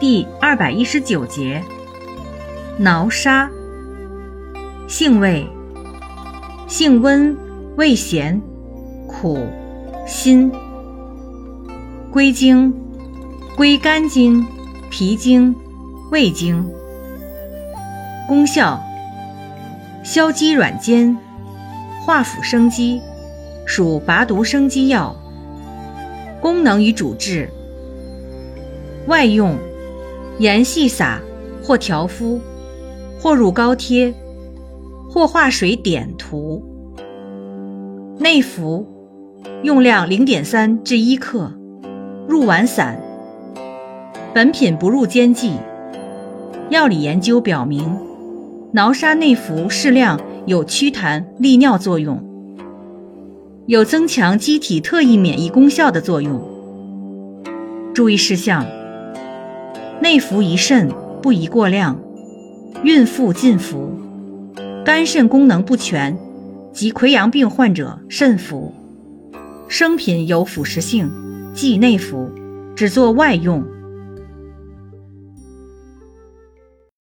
第二百一十九节，挠沙，性味，性温，味咸，苦，辛。归经，归肝经、脾经、胃经。功效，消积软坚，化腐生肌，属拔毒生肌药。功能与主治，外用。盐细撒，或调敷，或入膏贴，或化水点涂。内服，用量零点三至一克，入丸散。本品不入煎剂。药理研究表明，挠沙内服适量有祛痰利尿作用，有增强机体特异免疫功效的作用。注意事项。内服宜慎，不宜过量。孕妇禁服，肝肾功能不全及溃疡病患者慎服。生品有腐蚀性，忌内服，只做外用。